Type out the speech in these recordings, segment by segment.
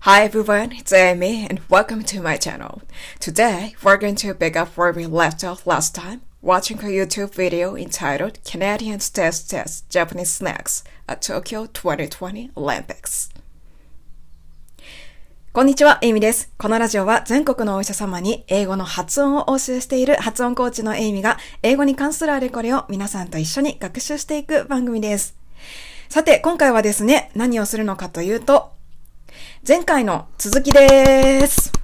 Hi everyone, it's Amy and welcome to my channel. Today, we're going to pick up where we left off last time, watching a YouTube video entitled Canadians Test Test Japanese Snacks at Tokyo 2020 Olympics. こんにちは、エイミです。このラジオは全国のお医者様に英語の発音をお教えしている発音コーチのエイミが英語に関するあれこれを皆さんと一緒に学習していく番組です。さて、今回はですね、何をするのかというと、前回の続きです。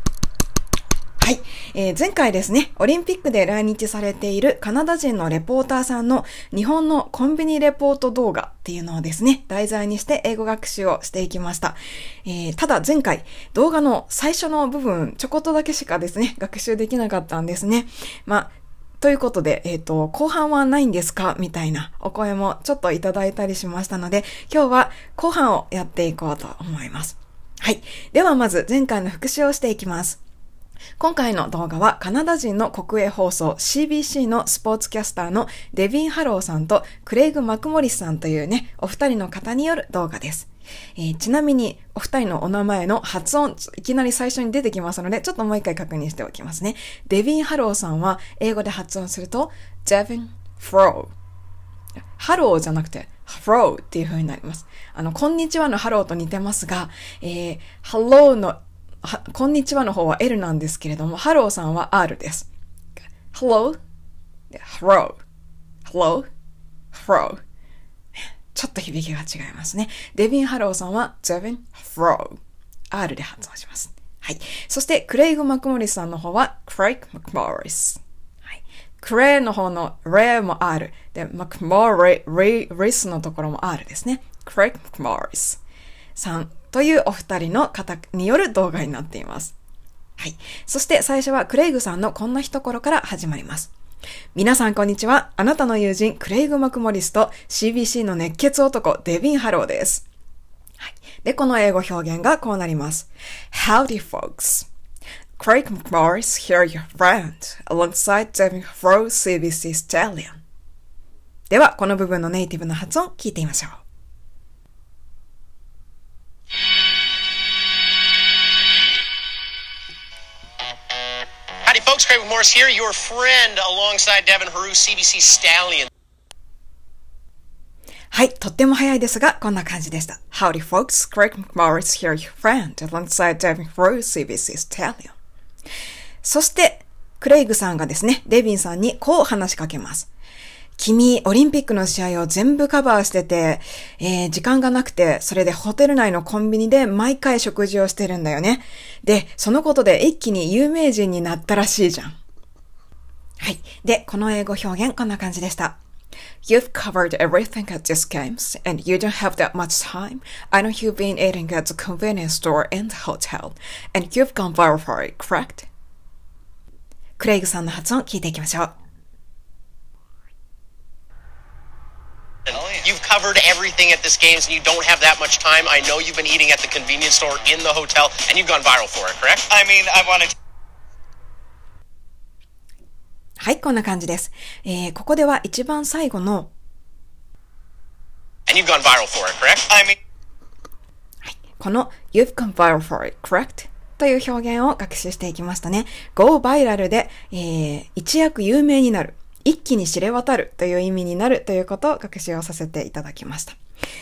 はい。えー、前回ですね、オリンピックで来日されているカナダ人のレポーターさんの日本のコンビニレポート動画っていうのをですね、題材にして英語学習をしていきました。えー、ただ前回、動画の最初の部分、ちょこっとだけしかですね、学習できなかったんですね。まあ、ということで、えっ、ー、と、後半はないんですかみたいなお声もちょっといただいたりしましたので、今日は後半をやっていこうと思います。はい。ではまず前回の復習をしていきます。今回の動画はカナダ人の国営放送 CBC のスポーツキャスターのデビン・ハローさんとクレイグ・マクモリスさんというね、お二人の方による動画です。えー、ちなみに、お二人のお名前の発音、いきなり最初に出てきますので、ちょっともう一回確認しておきますね。デビン・ハローさんは、英語で発音すると、デビン・フロー。ハローじゃなくて、フローっていう風になります。あの、こんにちはのハローと似てますが、えー、ハローの、こんにちはの方は L なんですけれども、ハローさんは R です。 hello, Heroux, hello, Heroux? ちょっと響きが違いますね。デビン・ハローさんはデビン・フロー。R で発音します。はい。そして、クレイグ・マクモリスさんの方は、クレイグ・マクモリス。クレイの方のレイも R。で、マクモリ、リ、リスのところも R ですね。クレイ・マクモリスさんというお二人の方による動画になっています。はい。そして最初はクレイグさんのこんな一言から始まります。皆さんこんにちは。あなたの友人、クレイグ・マクモリスと CBC の熱血男、デビン・ハローです。はい。で、この英語表現がこうなります。Howdy folks. Craig McMorris here your friend, alongside Devin Fro CBC Stallion. では、この部分のネイティブな発音聞いてみましょう。Howdy folks, Craig Morris here, your friend alongside Devin Haru, CBC Stallion. はい、とっても早いですが、こんな感じでした。Howdy folks, Craig McMorris here, your friend, alongside Devin Haru, CBC Stallion. そして、クレイグさんがですね、デビンさんにこう話しかけます。君、オリンピックの試合を全部カバーしてて、えー、時間がなくて、それでホテル内のコンビニで毎回食事をしてるんだよね。で、そのことで一気に有名人になったらしいじゃん。はい。で、この英語表現こんな感じでした。You've covered everything at these games, and you don't have that much time. I know you've been eating at the convenience store in the hotel, and you've gone viral for it, correct? クレイグさんの発音聞いていきましょう。You've covered everything at this games and you don't have that much time. I know you've been eating at the convenience store in the hotel and you've gone viral for it, correct? I mean, I wanted はい、こんな感じです。えー、ここでは一番最後の And you've gone viral for it, correct? I mean はい、この You've gone viral for it, correct? という表現を学習していきましたね。go viral で、えー、一躍有名になる。一気に知れ渡るという意味になるということを学習をさせていただきました。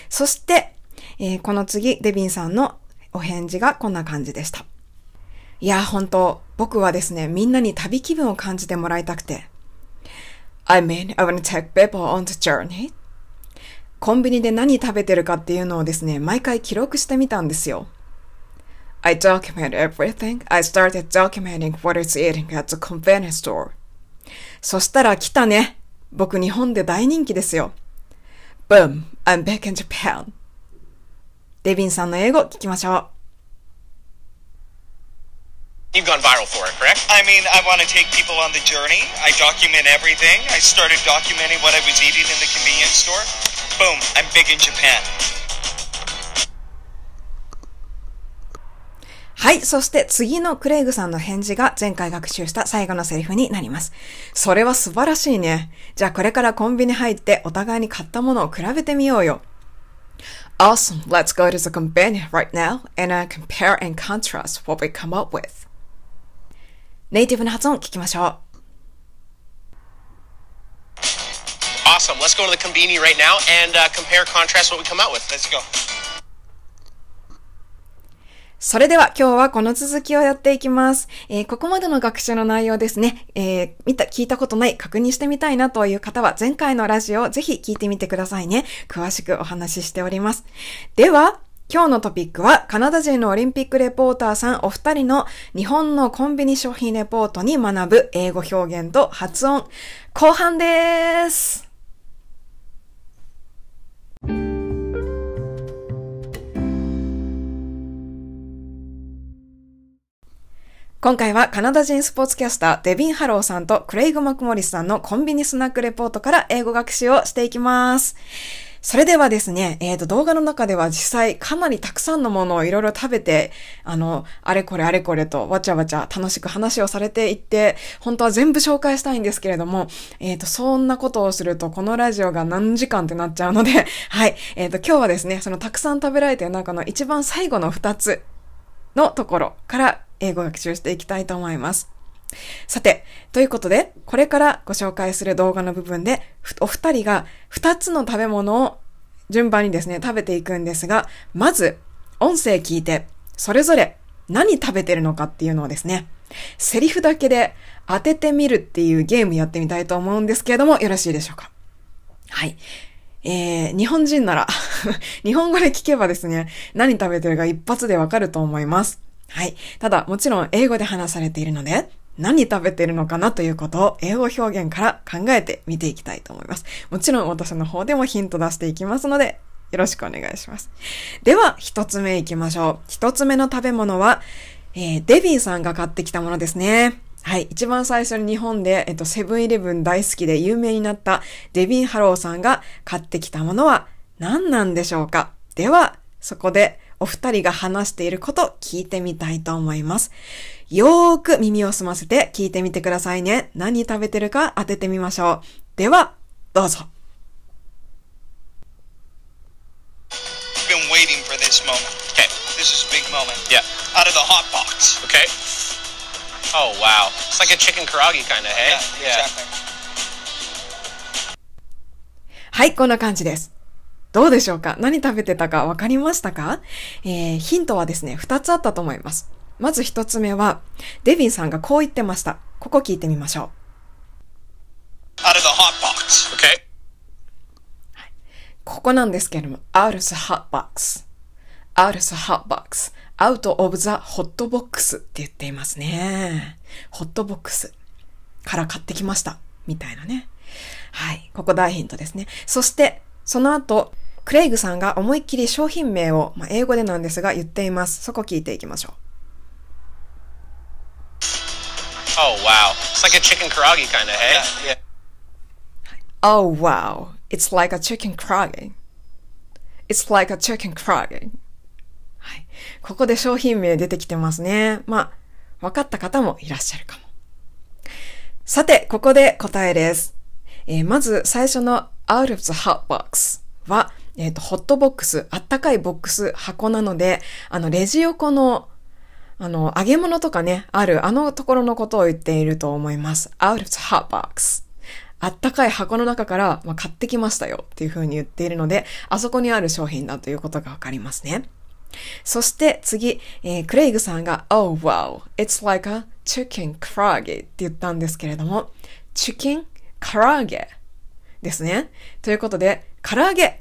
そして、えー、この次、デビンさんのお返事がこんな感じでした。いや、本当僕はですね、みんなに旅気分を感じてもらいたくて。I mean, I wanna take people on the journey. コンビニで何食べてるかっていうのをですね、毎回記録してみたんですよ。I document everything. I started documenting what is eating at the convenience store. そしたら来たね。僕日本で大人気ですよ。Boom! I'm back in Japan. デビンさんの英語聞きましょう。You've gone viral for it, correct? I mean, I want to take people on the journey. I document everything. I started documenting what I was eating in the convenience store. Boom, I'm big in Japan. はい。そして次のクレイグさんの返事が前回学習した最後のセリフになります。それは素晴らしいね。じゃあこれからコンビニ入ってお互いに買ったものを比べてみようよ。Awesome. Let's go to the convenience right now and uh, compare and contrast what we come up with. ネイティブの発音聞きましょう。Awesome. Let's go to the convenience right now and uh, compare contrast what we come out with. Let's go. それでは今日はこの続きをやっていきます。えー、ここまでの学習の内容ですね、えー、見た、聞いたことない、確認してみたいなという方は前回のラジオをぜひ聞いてみてくださいね。詳しくお話ししております。では、今日のトピックはカナダ人のオリンピックレポーターさんお二人の日本のコンビニ商品レポートに学ぶ英語表現と発音後半です。今回はカナダ人スポーツキャスターデビン・ハローさんとクレイグ・マクモリスさんのコンビニスナックレポートから英語学習をしていきます。それではですね、えっ、ー、と、動画の中では実際かなりたくさんのものをいろいろ食べて、あの、あれこれあれこれとわちゃわちゃ楽しく話をされていって、本当は全部紹介したいんですけれども、えっ、ー、と、そんなことをするとこのラジオが何時間ってなっちゃうので、はい、えっ、ー、と、今日はですね、そのたくさん食べられてる中の一番最後の二つのところから英語学習していきたいと思います。さて、ということで、これからご紹介する動画の部分で、お二人が二つの食べ物を順番にですね、食べていくんですが、まず、音声聞いて、それぞれ何食べてるのかっていうのをですね、セリフだけで当ててみるっていうゲームやってみたいと思うんですけれども、よろしいでしょうか？はい。えー、日本人なら 日本語で聞けばですね、何食べてるか一発でわかると思います。はい。ただ、もちろん英語で話されているので、何食べてるのかなということを英語表現から考えてみていきたいと思います。もちろん私の方でもヒント出していきますので、よろしくお願いします。では、一つ目いきましょう。一つ目の食べ物は、えー、デビーさんが買ってきたものですね。はい。一番最初に日本で、えっと、セブンイレブン大好きで有名になったデビン・ハローさんが買ってきたものは何なんでしょうか？では、そこでお二人が話していること聞いてみたいと思います。よーく耳を澄ませて聞いてみてくださいね。何食べてるか当ててみましょう。では、どうぞ。はい、こんな感じです。どうでしょうか？何食べてたかわかりましたか？えー、ヒントはですね、二つあったと思います。まず一つ目は、デビンさんがこう言ってました。ここ聞いてみましょう。out of the hot box. Okay? ここなんですけれども、out of the hot box. out of the hot box. out of the hot box って言っていますね。ホットボックスから買ってきました。みたいなね。はい。ここ大ヒントですね。そして、その後、クレイグさんが思いっきり商品名を、まあ、英語でなんですが言っています。そこ聞いていきましょう。Oh wow. It's like a chicken karage kind of, hey? Yeah. Oh wow. It's like a chicken karage. It's like a chicken karage. はい。ここで商品名出てきてますね。まあ、分かった方もいらっしゃるかも。さて、ここで答えです。えー、まず最初の out of the hot box は、えっ、ー、と、ホットボックス、あったかいボックス、箱なので、あの、レジ横の、あの、揚げ物とかね、ある、あのところのことを言っていると思います。out of the hot box。あったかい箱の中から、まあ、買ってきましたよっていう風に言っているので、あそこにある商品だということがわかりますね。そして次、えー、クレイグさんが、Oh wow, it's like a chicken 唐揚げって言ったんですけれども、チキン唐揚げですね。ということで、唐揚げ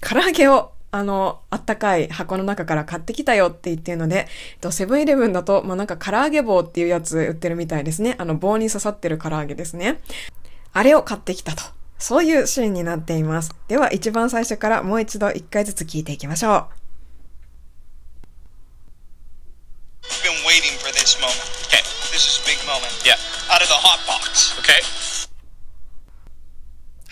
唐揚げをあの、あったかい箱の中から買ってきたよって言ってるので、セブンイレブンだと、まあ、なんか唐揚げ棒っていうやつ売ってるみたいですね。あの棒に刺さってる唐揚げですね。あれを買ってきたと。そういうシーンになっています。では一番最初からもう一度一回ずつ聞いていきましょう。Been waiting for this moment. Okay. This is a big moment. Yeah. Out of the hot box. Okay.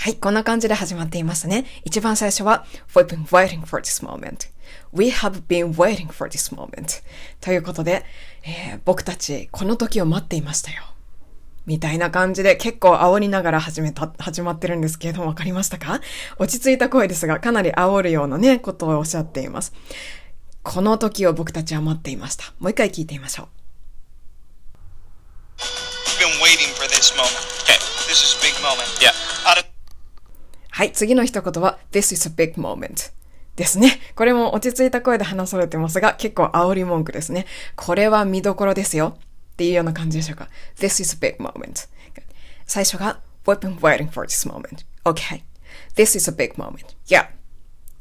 はい、こんな感じで始まっていますね。一番最初は We've been waiting for this moment. We have been waiting for this moment. ということで、えー僕たちこの時を待っていましたよ。みたいな感じで結構煽りながら始めた、始まってるんですけれどもわかりましたか？落ち着いた声ですがかなり煽るようなね、ことをおっしゃっています。この時を僕たちは待っていました。もう一回聞いてみましょう。Been waiting for this moment. Okay. This is a big moment. Yeah. Out of はい、次の一言は This is a big moment ですね。これも落ち着いた声で話されてますが、結構煽り文句ですね。これは見どころですよ。っていうような感じでしょうか。This is a big moment. 最初が We've been waiting for this moment. Okay. This is a big moment. Yeah. っ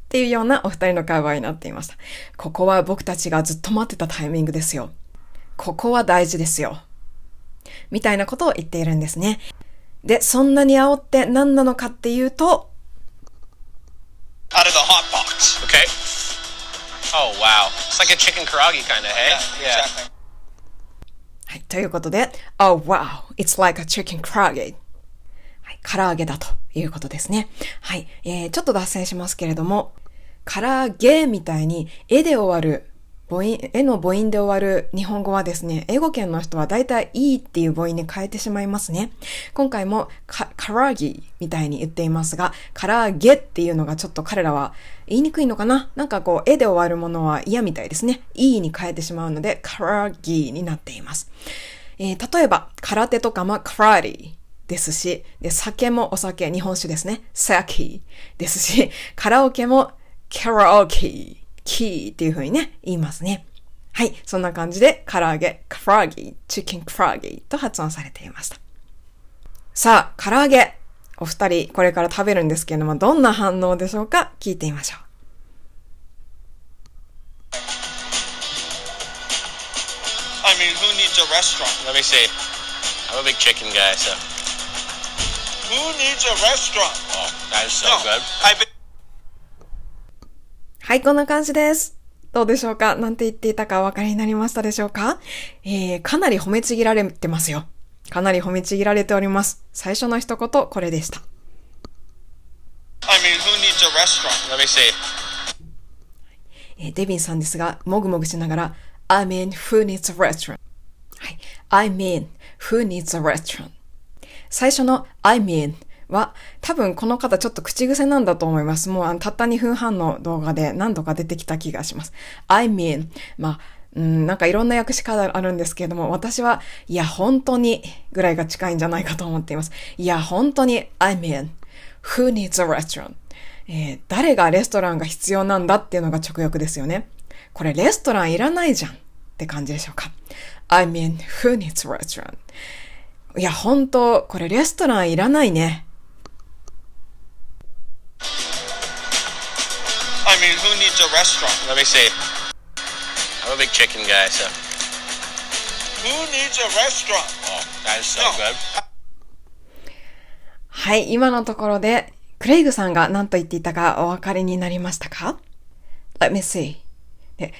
ていうようなお二人の会話になっていました。ここは僕たちがずっと待ってたタイミングですよ。ここは大事ですよ。みたいなことを言っているんですね。で、そんなに煽って何なのかっていうと、out of the hot box. Okay. Oh wow. It's like a chicken karage kind of, hey? Exactly. はい、ということで、Oh wow, it's like a chicken karage. はい、唐揚げだということですね。はい、えー、ちょっと脱線しますけれども、唐揚げみたいに絵で終わる、母音、絵の母音で終わる日本語はですね、英語圏の人はだいたいいっていう母音に変えてしまいますね。今回もか、唐揚げみたいに言っていますが、唐揚げっていうのがちょっと彼らは言いにくいのかな？なんかこう、絵で終わるものは嫌みたいですね。いいに変えてしまうので、唐揚げになっています。えー例えば、空手とかもカラリですし、で、酒もお酒、日本酒ですね。サキですし、カラオケもカラオケ、キーっていう風にね、言いますね。はい。そんな感じで、唐揚げ、クラーギー、チキンクラーギーと発音されていました。さあ、唐揚げ。お二人、これから食べるんですけれども、どんな反応でしょうか聞いてみましょう。I mean, who needs a restaurant? Let me see. I'm a big chicken guy, so. Who needs a restaurant? Oh, that is so no, good. I've been はい、こんな感じです。どうでしょうか？なんて言っていたかお分かりになりましたでしょうか？えー、かなり褒めちぎられてますよ。かなり褒めちぎられております。最初の一言、これでした。I mean, who needs a restaurant? Let me see. えーデビンさんですが、もぐもぐしながら、I mean, who needs a restaurant? はい。I mean, who needs a restaurant? 最初の I mean は、多分この方ちょっと口癖なんだと思います。もうたった2分半の動画で何度か出てきた気がします。I mean, まあ、うん、なんかいろんな訳し方あるんですけれども、私は、いや、本当に、ぐらいが近いんじゃないかと思っています。いや、本当に、I mean, who needs a restaurant? えー誰がレストランが必要なんだっていうのが直訳ですよね。これレストランいらないじゃんって感じでしょうか。I mean, who needs a restaurant? いや、本当これレストランいらないね。はい、今のところで、クレイグさんが何と言っていたかお分かりになりましたか ?Let me see.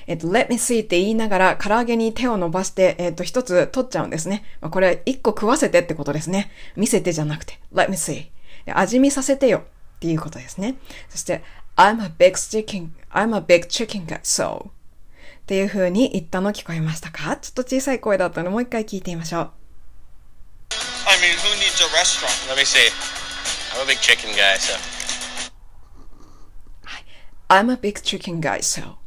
えっと、Let me see って言いながら、唐揚げに手を伸ばして、えっと、一つ取っちゃうんですね。まあ、これ、一個食わせてってことですね。見せてじゃなくて、Let me see. 味見させてよっていうことですね。そして、I'm a big chicken I'm a big chicken guy, so. っていう風に言ったの聞こえましたかちょっと小さい声だったので、もう一回聞いてみましょう。I mean, who needs a restaurant? Let me see. I'm a big chicken guy, so. I'm a big chicken guy, so.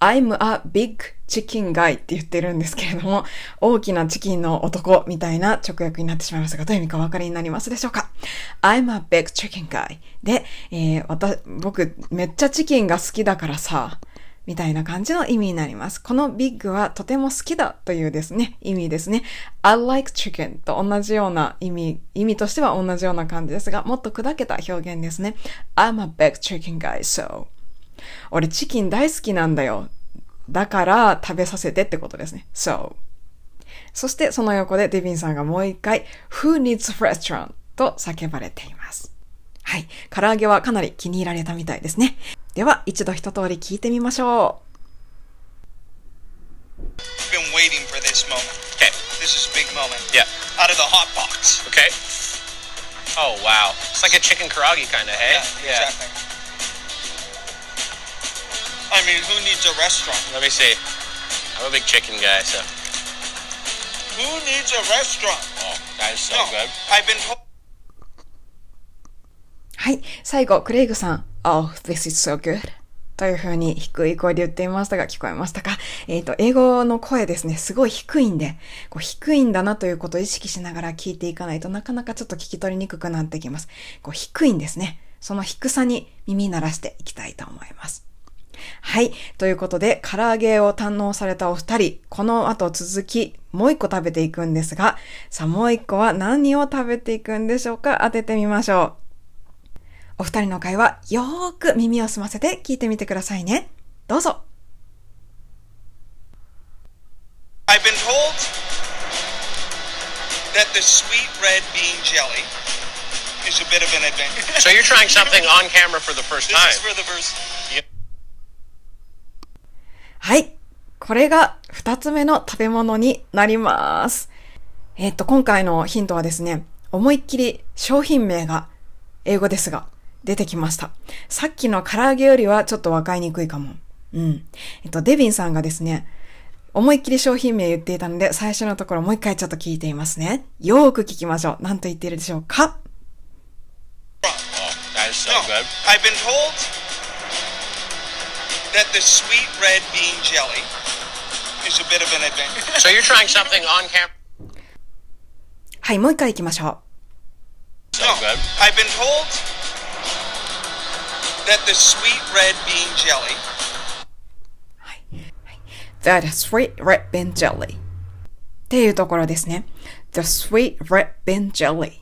I'm a big chicken guy って言ってるんですけれども、大きなチキンの男みたいな直訳になってしまいましたが、どういう意味かお分かりになりますでしょうか ?I'm a big chicken guy で、えー、私、僕、めっちゃチキンが好きだからさ、みたいな感じの意味になります。この big はとても好きだというですね、意味ですね。I like chicken と同じような意味、意味としては同じような感じですが、もっと砕けた表現ですね。I'm a big chicken guy, so. 俺チキン大好きなんだよ。だから食べさせてってことですね。So. そしてその横でデビンさんがもう一回 Who needs restaurant? と叫ばれています。はい。唐揚げはかなり気に入られたみたいですね。では一度一通り聞いてみましょ Been waiting for this moment. Okay. This is a big moment. Yeah. Out of the hot box. Okay. Oh, wow. It's like a chicken karage kind of, hey? Exactly. I mean, who needs a restaurant? Let me see. I'm a big chicken guy, so. Who needs a restaurant? Oh, that is so No, good. I've been told. はい。最後、クレイグさん。Oh, this is so good. という風に低い声で言っていましたが、聞こえましたか？えっ、と、英語の声ですね、すごい低いんで、こう低いんだなということを意識しながら聞いていかないとなかなかちょっと聞き取りにくくなってきます。こう低いんですね。その低さに耳鳴らしていきたいと思います。はい。ということで、唐揚げを堪能されたお二人、この後続き、もう一個食べていくんですが、さあもう一個は何を食べていくんでしょうか当ててみましょう。お二人の会話、よーく耳を澄ませて聞いてみてくださいね。どうぞ。I've been told that the sweet red bean jelly is a bit of an adventure. So you're trying something on camera for the first this time. is for the first. はい。これが二つ目の食べ物になります。えっと、今回のヒントはですね、思いっきり商品名が英語ですが出てきました。さっきの唐揚げよりはちょっとわかりにくいかも。うん。えっと、デビンさんがですね、思いっきり商品名言っていたので、最初のところもう一回ちょっと聞いていますね。よーく聞きましょう。何と言っているでしょうか？Oh, that the sweet red bean jelly is a bit of an adventure. So you're trying something on camera. はい、もう一回行きましょう。 So No, good. I've been told that the sweet red bean jelly That sweet red bean jelly. っていうところですね。The sweet red bean jelly.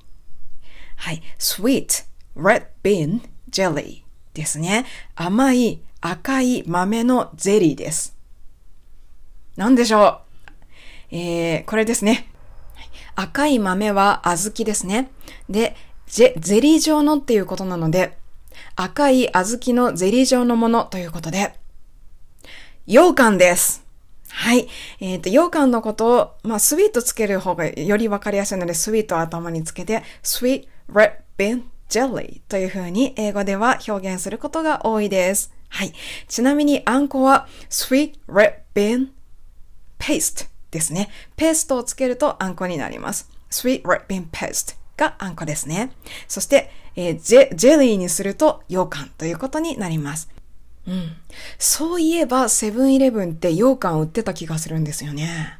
はい。sweet red bean jelly ですね。甘い 赤い豆のゼリーです。なんでしょう？えー、これですね。赤い豆は小豆ですね。で、ゼゼリー状のっていうことなので、赤い小豆のゼリー状のものということで、羊羹です。はい。えっ、と、羊羹のことを、まあ、スイートつける方がよりわかりやすいので、スイートを頭につけて、sweet red bean jelly という風に英語では表現することが多いです。はい。ちなみに、あんこは sweet red bean paste ですね。ペーストをつけるとあんこになります。sweet red bean paste があんこですね。そして、えージェジェリーにすると羊羹ということになります。うん。そういえば、セブンイレブンって羊羹売ってた気がするんですよね。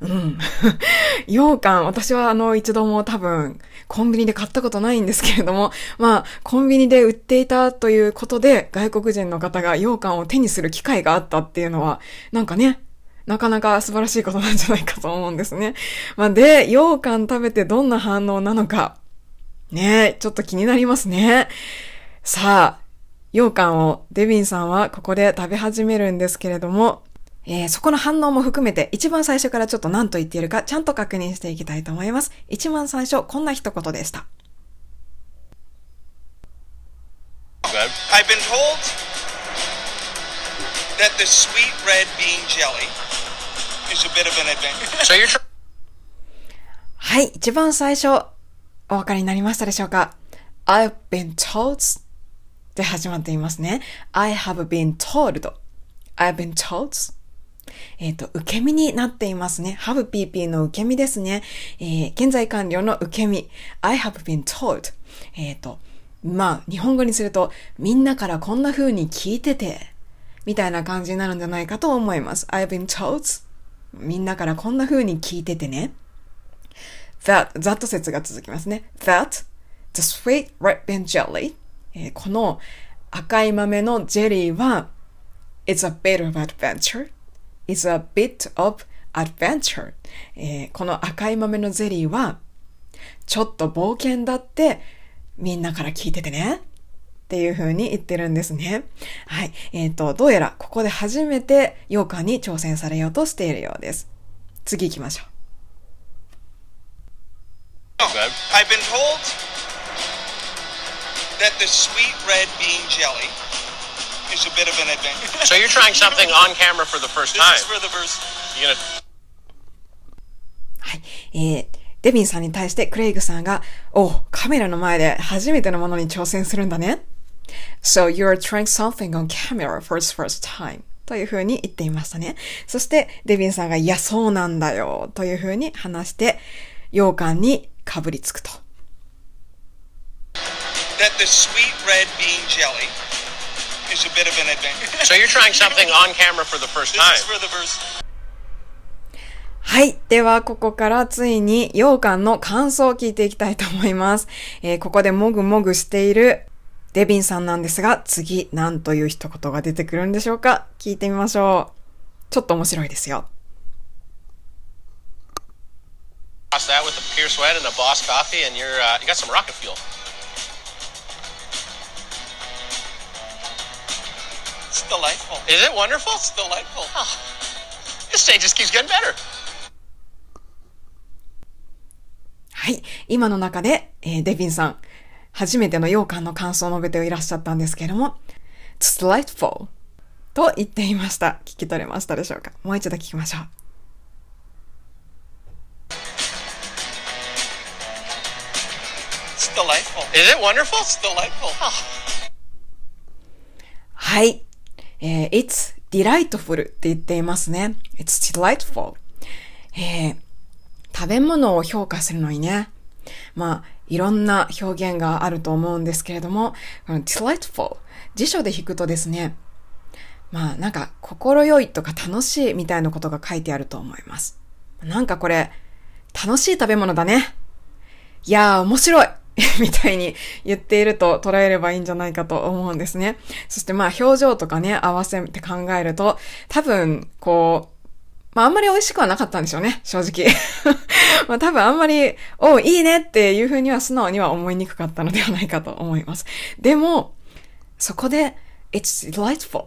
うん。羊羹、私はあの、一度も多分、コンビニで買ったことないんですけれども、まあ、コンビニで売っていたということで、外国人の方が羊羹を手にする機会があったっていうのは、なんかね、なかなか素晴らしいことなんじゃないかと思うんですね。まあ、で、羊羹食べてどんな反応なのか、ね、ちょっと気になりますね。さあ、羊羹をデビンさんはここで食べ始めるんですけれども、えーそこの反応も含めて一番最初からちょっと何と言っているかちゃんと確認していきたいと思います。一番最初、こんな一言でした。I've been told that the sweet red bean jelly is a bit of an adventure. So you're trying. はい、一番最初、お分かりになりましたでしょうか ?I've been told で始まっていますね。I have been told. I've been told. えっ、と、受け身になっていますね。have pp の受け身ですね。えー現在完了の受け身。I have been told. えっ、と、まあ、日本語にすると、みんなからこんな風に聞いてて、みたいな感じになるんじゃないかと思います。I've been told. みんなからこんな風に聞いててね。that, that 説が続きますね。that, the sweet red bean jelly, えーこの赤い豆のジェリーは it's a bit of adventure, is a bit of adventure、えーこの赤い豆のゼリーはちょっと冒険だってみんなから聞いててね。っていう風に言ってるんですね。はい。えっ、と、どうやらここで初めて羊羹に挑戦されようとしているようです。次行きましょう。I've been told that the sweet red bean jelly is a bit of an adventure. So you're trying something on camera for the first This time. is for the first. You gonna はい。えー、デビンさんに対してクレイグさんが、おカメラの前で初めてのものに挑戦するんだね。So you're trying something on camera for the first time. というふうに言っていましたね。そして、デビンさんが、いや、そうなんだよ。というふうに話して、羊羹にかぶりつくと。That the sweet red bean jelly is a bit of an adventure. So you're trying something on camera for the first This time. is for the first. はい。では、ここからついに羊羹の感想を聞いていきたいと思います。えーここでもぐもぐしているデビンさんなんですが、次、何という一言が出てくるんでしょうか聞いてみましょう。ちょっと面白いですよ。That with a pure sweat and a Boss coffee, and you're uh, you got some rocket fuel. It's delightful. Is it wonderful? It's delightful. This stage just keeps getting better. はい。今の中で、えーデビンさん、初めての羊羹の感想を述べていらっしゃったんですけれども、It's delightful と言っていました。聞き取れましたでしょうかもう一度聞きましょう。It's delightful. Is it wonderful? It's delightful. はい。えー it's delightful って言っていますね。it's delightful。えー食べ物を評価するのにね、まあ、いろんな表現があると思うんですけれども、この delightful、辞書で引くとですね、まあ、なんか、心よいとか楽しいみたいなことが書いてあると思います。なんかこれ、楽しい食べ物だね。いやー、面白い みたいに言っていると捉えればいいんじゃないかと思うんですね。そしてまあ表情とかね、合わせて考えると、多分、こう、まああんまり美味しくはなかったんでしょうね、正直。まあ多分あんまり、おう、いいねっていうふうには素直には思いにくかったのではないかと思います。でも、そこで、it's delightful.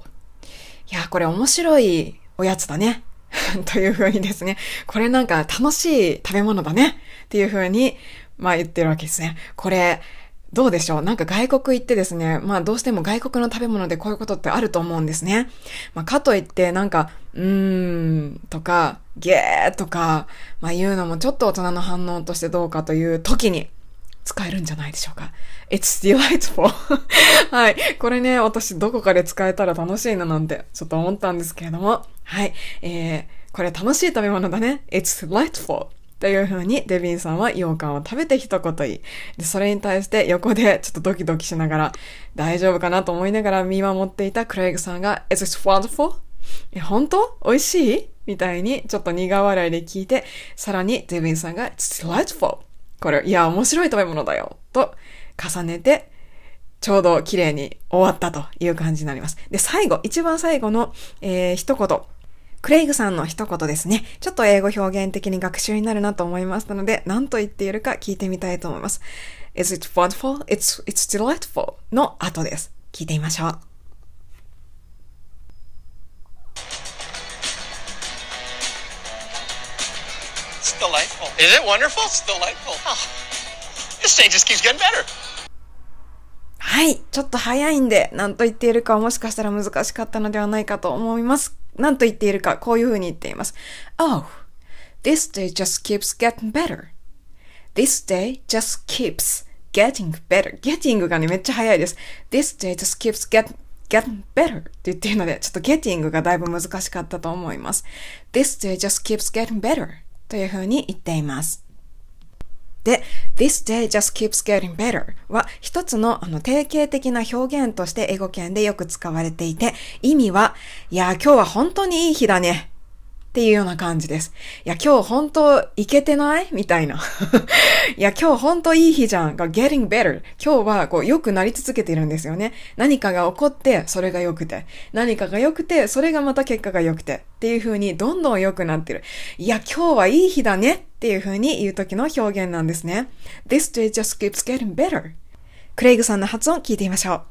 いや、これ面白いおやつだね。というふうにですね、これなんか楽しい食べ物だね。っていうふうに、まあ言ってるわけですね。これ、どうでしょう？なんか外国行ってですね、まあどうしても外国の食べ物でこういうことってあると思うんですね。まあかといってなんか、うーんとか、ゲーとか、まあ言うのもちょっと大人の反応としてどうかという時に使えるんじゃないでしょうか。It's delightful. はい。これね、私どこかで使えたら楽しいななんてちょっと思ったんですけれども。はい。えー、これ楽しい食べ物だね。It's delightful. という風にデビンさんは羊羹を食べて一言言い。で、それに対して横でちょっとドキドキしながら大丈夫かなと思いながら見守っていたクレイグさんが Is this wonderful? え、本当？美味しい？みたいにちょっと苦笑いで聞いて、さらにデビンさんが It's delightful. これ、いや、面白い食べ物だよ。と重ねて、ちょうど綺麗に終わったという感じになります。で、最後、一番最後の、えー、一言。クレイグさんの一言ですね。ちょっと英語表現的に学習になるなと思いましたので、何と言っているか聞いてみたいと思います。Is it wonderful? It's, it's delightful の後です。聞いてみましょう。It's delightful. Is it wonderful? It's delightful. This stage just keeps getting better. はい。ちょっと早いんで、何と言っているかはもしかしたら難しかったのではないかと思います。何と言っているか、こういうふうに言っています。Oh, this day just keeps getting better. This day just keeps getting better. getting がね、めっちゃ早いです。This day just keeps get, getting better って言っているので、ちょっと getting がだいぶ難しかったと思います。This day just keeps getting better というふうに言っています。で、this day just keeps getting better は一つのあの定型的な表現として英語圏でよく使われていて、意味は、いや、今日は本当にいい日だね。っていうような感じです。いや、今日本当いけてない？みたいな。いや、今日本当いい日じゃん。が getting better。今日はこう良くなり続けているんですよね。何かが起こって、それが良くて。何かが良くて、それがまた結果が良くて。っていう風にどんどん良くなってる。いや、今日はいい日だね。っていう風に言う時の表現なんですね。This day just keeps getting better. クレイグさんの発音聞いてみましょう。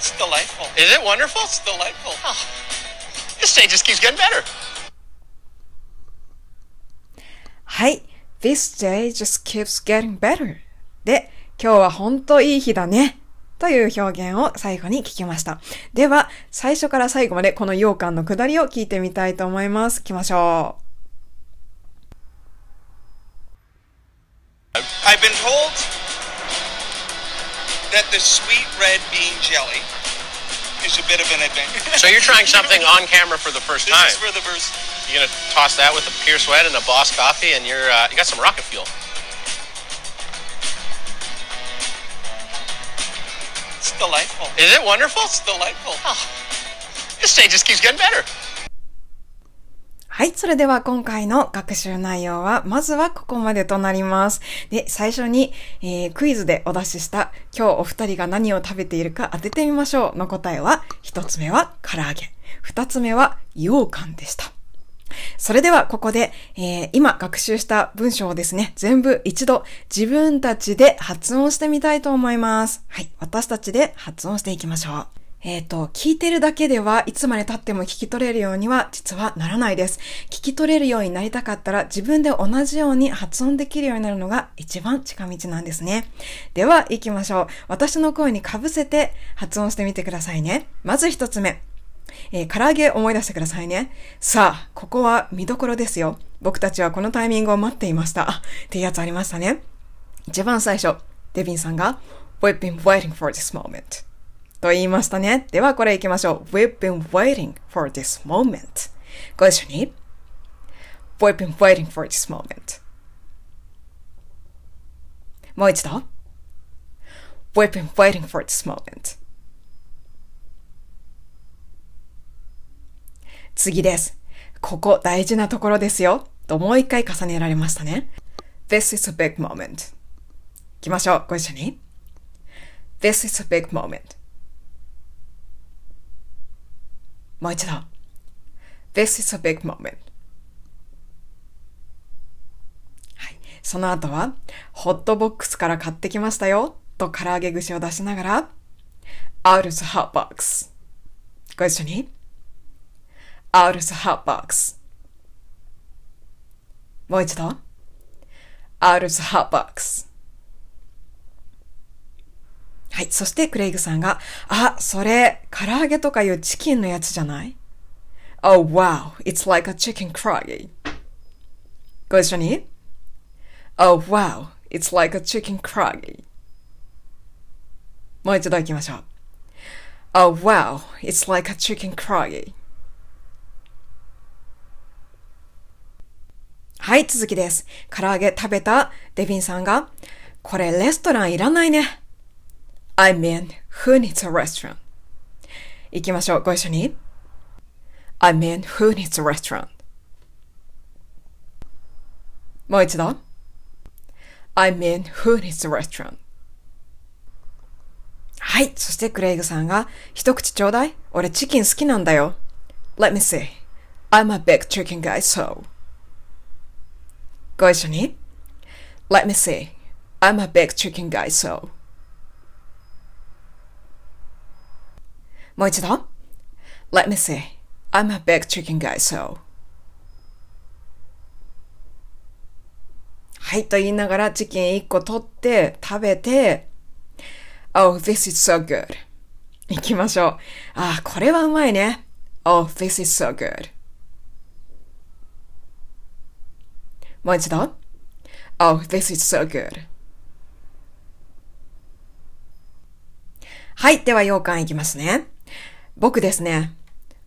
It's delightful. Is it wonderful? It's delightful. This stage just keeps getting better. はい。This day just keeps getting better. で、今日は本当いい日だね。という表現を最後に聞きました。では、最初から最後までこの羊羹の下りを聞いてみたいと思います。行きましょ I've been told that the sweet red bean jelly is a bit of an adventure. So you're trying something on camera for the first This time. is for the first. You're gonna toss that with a pure sweat and a Boss coffee, and you're uh, you got some rocket fuel. It's delightful. Is it wonderful? It's delightful. This stage just keeps getting better. はい。それでは今回の学習内容は、まずはここまでとなります。で、最初に、えークイズでお出しした、今日お二人が何を食べているか当ててみましょうの答えは、一つ目は唐揚げ、二つ目は羊羹でした。それではここで、えー今学習した文章をですね、全部一度自分たちで発音してみたいと思います。はい。私たちで発音していきましょう。えっ、と、聞いてるだけではいつまで経っても聞き取れるようには実はならないです。聞き取れるようになりたかったら自分で同じように発音できるようになるのが一番近道なんですね。では行きましょう。私の声に被せて発音してみてくださいね。まず一つ目。えー唐揚げ思い出してくださいね。さあ、ここは見どころですよ。僕たちはこのタイミングを待っていました。っていうやつありましたね。一番最初、デビンさんが We've been waiting for this moment と言いましたね。ではこれ行きましょう。We've been waiting for this moment ご一緒に We've been waiting for this moment もう一度 We've been waiting for this moment 次です。ここ大事なところですよ。ともう一回重ねられましたね。This is a big moment. 行きましょう。ご一緒に。This is a big moment. もう一度。This is a big moment. はい。その後は、ホットボックスから買ってきましたよ。と唐揚げ串を出しながら、Out of the hot box. ご一緒に。out of the hot box. もう一度。out of the hot box. はい。そしてクレイグさんが、あ、それ、唐揚げとかいうチキンのやつじゃない ?Oh wow, it's like a chicken curry. ご一緒に？Oh wow, it's like a chicken curry. もう一度行きましょう。Oh wow, it's like a chicken curry. はい、続きです。唐揚げ食べたデビンさんが、これレストランいらないね。I mean, who needs a restaurant? 行きましょう。ご一緒に。I mean, who needs a restaurant? もう一度。I mean, who needs a restaurant? はい。そしてクレイグさんが、一口ちょうだい俺チキン好きなんだよ。Let me see. I'm a big chicken guy, so. ご一緒に。Let me see. I'm a big chicken guy, so. もう一度。Let me see. I'm a big chicken guy, so. はい、と言いながらチキン1個取って食べて、Oh, this is so good. 行きましょう。あ、これはうまいね。Oh, this is so good. もう一度。Oh, this is so good. はい。では、羊羹いきますね。僕ですね。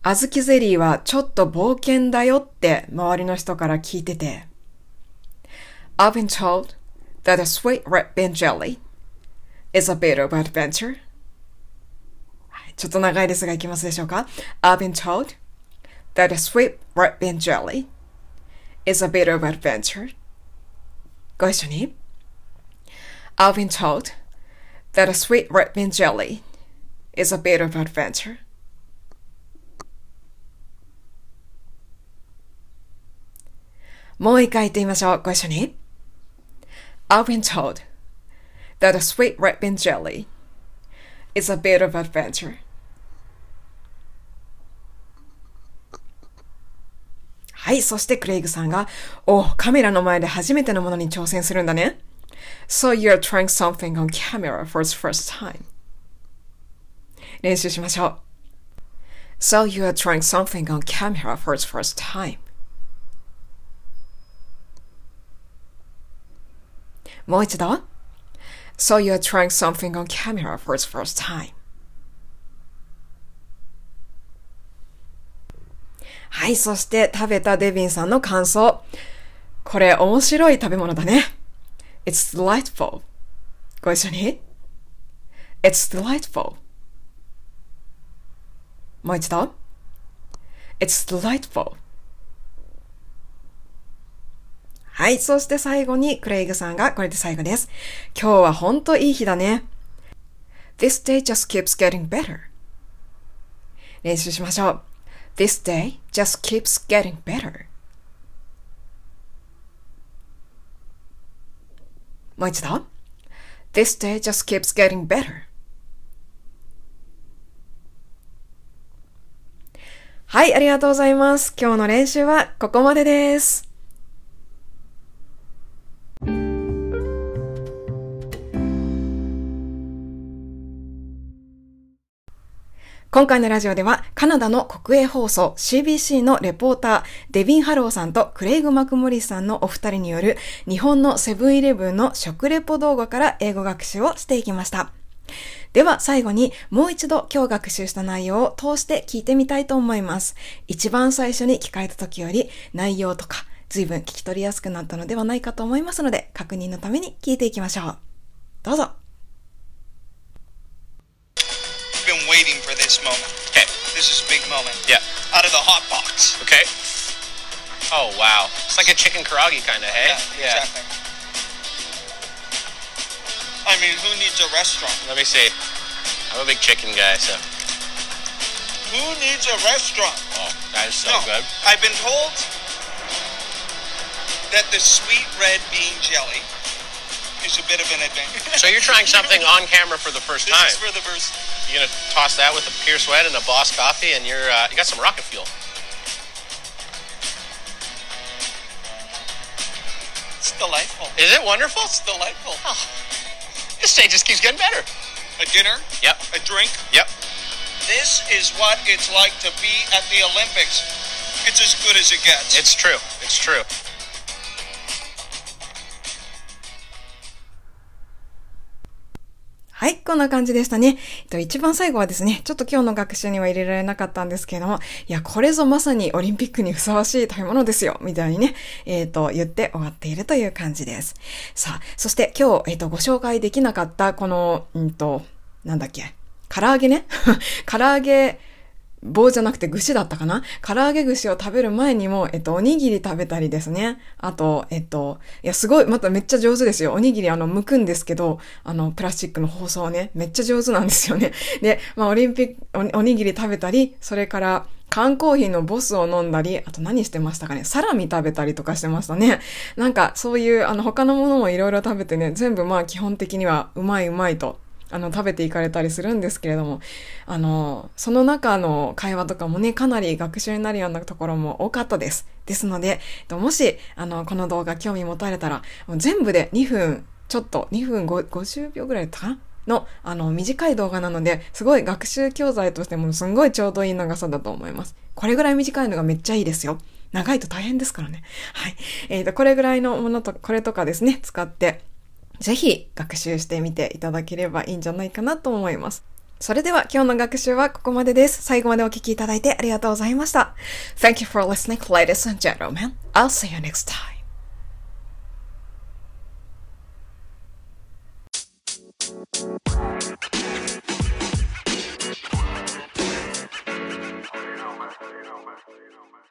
小豆ゼリーはちょっと冒険だよって周りの人から聞いてて。I've been told that a sweet red bean jelly is a bit of adventure. ちょっと長いですがいきますでしょうか ?I've been told that a sweet red bean jelly is a bit of adventure. ご一緒に。I've been told that a sweet red bean jelly is a bit of adventure. もう一回言ってみましょう。ご一緒に。I've been told that a sweet red bean jelly is a bit of adventure. はい、そしてクレイグさんが、お、カメラの前で初めてのものに挑戦するんだね。So you're trying something on camera for the first time. 練習しましょう。So you're trying something on camera for the first time. もう一度。So you're trying something on camera for the first time. はい、そして食べたデビンさんの感想。これ面白い食べ物だね。It's delightful. ご一緒に It's delightful. もう一度 It's delightful. はい。そして最後にクレイグさんがこれで最後です。今日は本当いい日だね。This day just keeps getting better. 練習しましょう。This day just keeps getting better. もう一度。This day just keeps getting better. はい、ありがとうございます。今日の練習はここまでです。今回のラジオではカナダの国営放送 CBC のレポーターデビン・ハローさんとクレイグ・マクモリスさんのお二人による日本のセブンイレブンの食レポ動画から英語学習をしていきました。では最後にもう一度今日学習した内容を通して聞いてみたいと思います。一番最初に聞かれた時より内容とか随分聞き取りやすくなったのではないかと思いますので確認のために聞いていきましょう。どうぞ。Been waiting for this moment. Okay. This is a big moment. Yeah. Out of the hot box. Okay. Oh wow. It's like a chicken karage kind of, hey? Yeah, exactly. I mean, who needs a restaurant? Let me see. I'm a big chicken guy, so. Who needs a restaurant? Oh, that is so no, good. I've been told that the sweet red bean jelly is a bit of an adventure. So you're trying something on camera for the first this time. is for the first. You're gonna toss that with a pure sweat and a Boss coffee, and you're uh, you got some rocket fuel. It's delightful. Is it wonderful? It's delightful. This day just keeps getting better. A dinner, Yep. a drink. Yep. This is what it's like to be at the Olympics. It's as good as it gets. It's true. It's true. はい、こんな感じでしたね。えっと、一番最後はですね、ちょっと今日の学習には入れられなかったんですけれども、いや、これぞまさにオリンピックにふさわしい食べ物ですよ、みたいにね、えっ、と、言って終わっているという感じです。さあ、そして今日、えっ、と、ご紹介できなかった、この、うんと、なんだっけ、唐揚げね。唐揚げ、棒じゃなくて串だったかな？唐揚げ串を食べる前にも、えっと、おにぎり食べたりですね。あと、えっと、いや、すごい、まためっちゃ上手ですよ。おにぎりあの、剥くんですけど、あの、プラスチックの包装ね、めっちゃ上手なんですよね。で、まあ、オリンピックお、おにぎり食べたり、それから、缶コーヒーのボスを飲んだり、あと何してましたかね？サラミ食べたりとかしてましたね。なんか、そういう、あの、他のものもいろいろ食べてね、全部まあ、基本的には、うまいうまいと。あの、食べていかれたりするんですけれども、あの、その中の会話とかもね、かなり学習になるようなところも多かったです。ですので、もし、あの、この動画興味持たれたら、もう全部で2分、ちょっと、2分50秒ぐらいだったかな？の、あの、短い動画なので、すごい学習教材としてもすんごいちょうどいい長さだと思います。これぐらい短いのがめっちゃいいですよ。長いと大変ですからね。はい。えっ、と、これぐらいのものと、これとかですね、使って、ぜひ学習してみていただければいいんじゃないかなと思います。それでは今日の学習はここまでです。最後までお聴きいただいてありがとうございました。Thank you for listening, ladies and gentlemen. I'll see you next time. you know, man.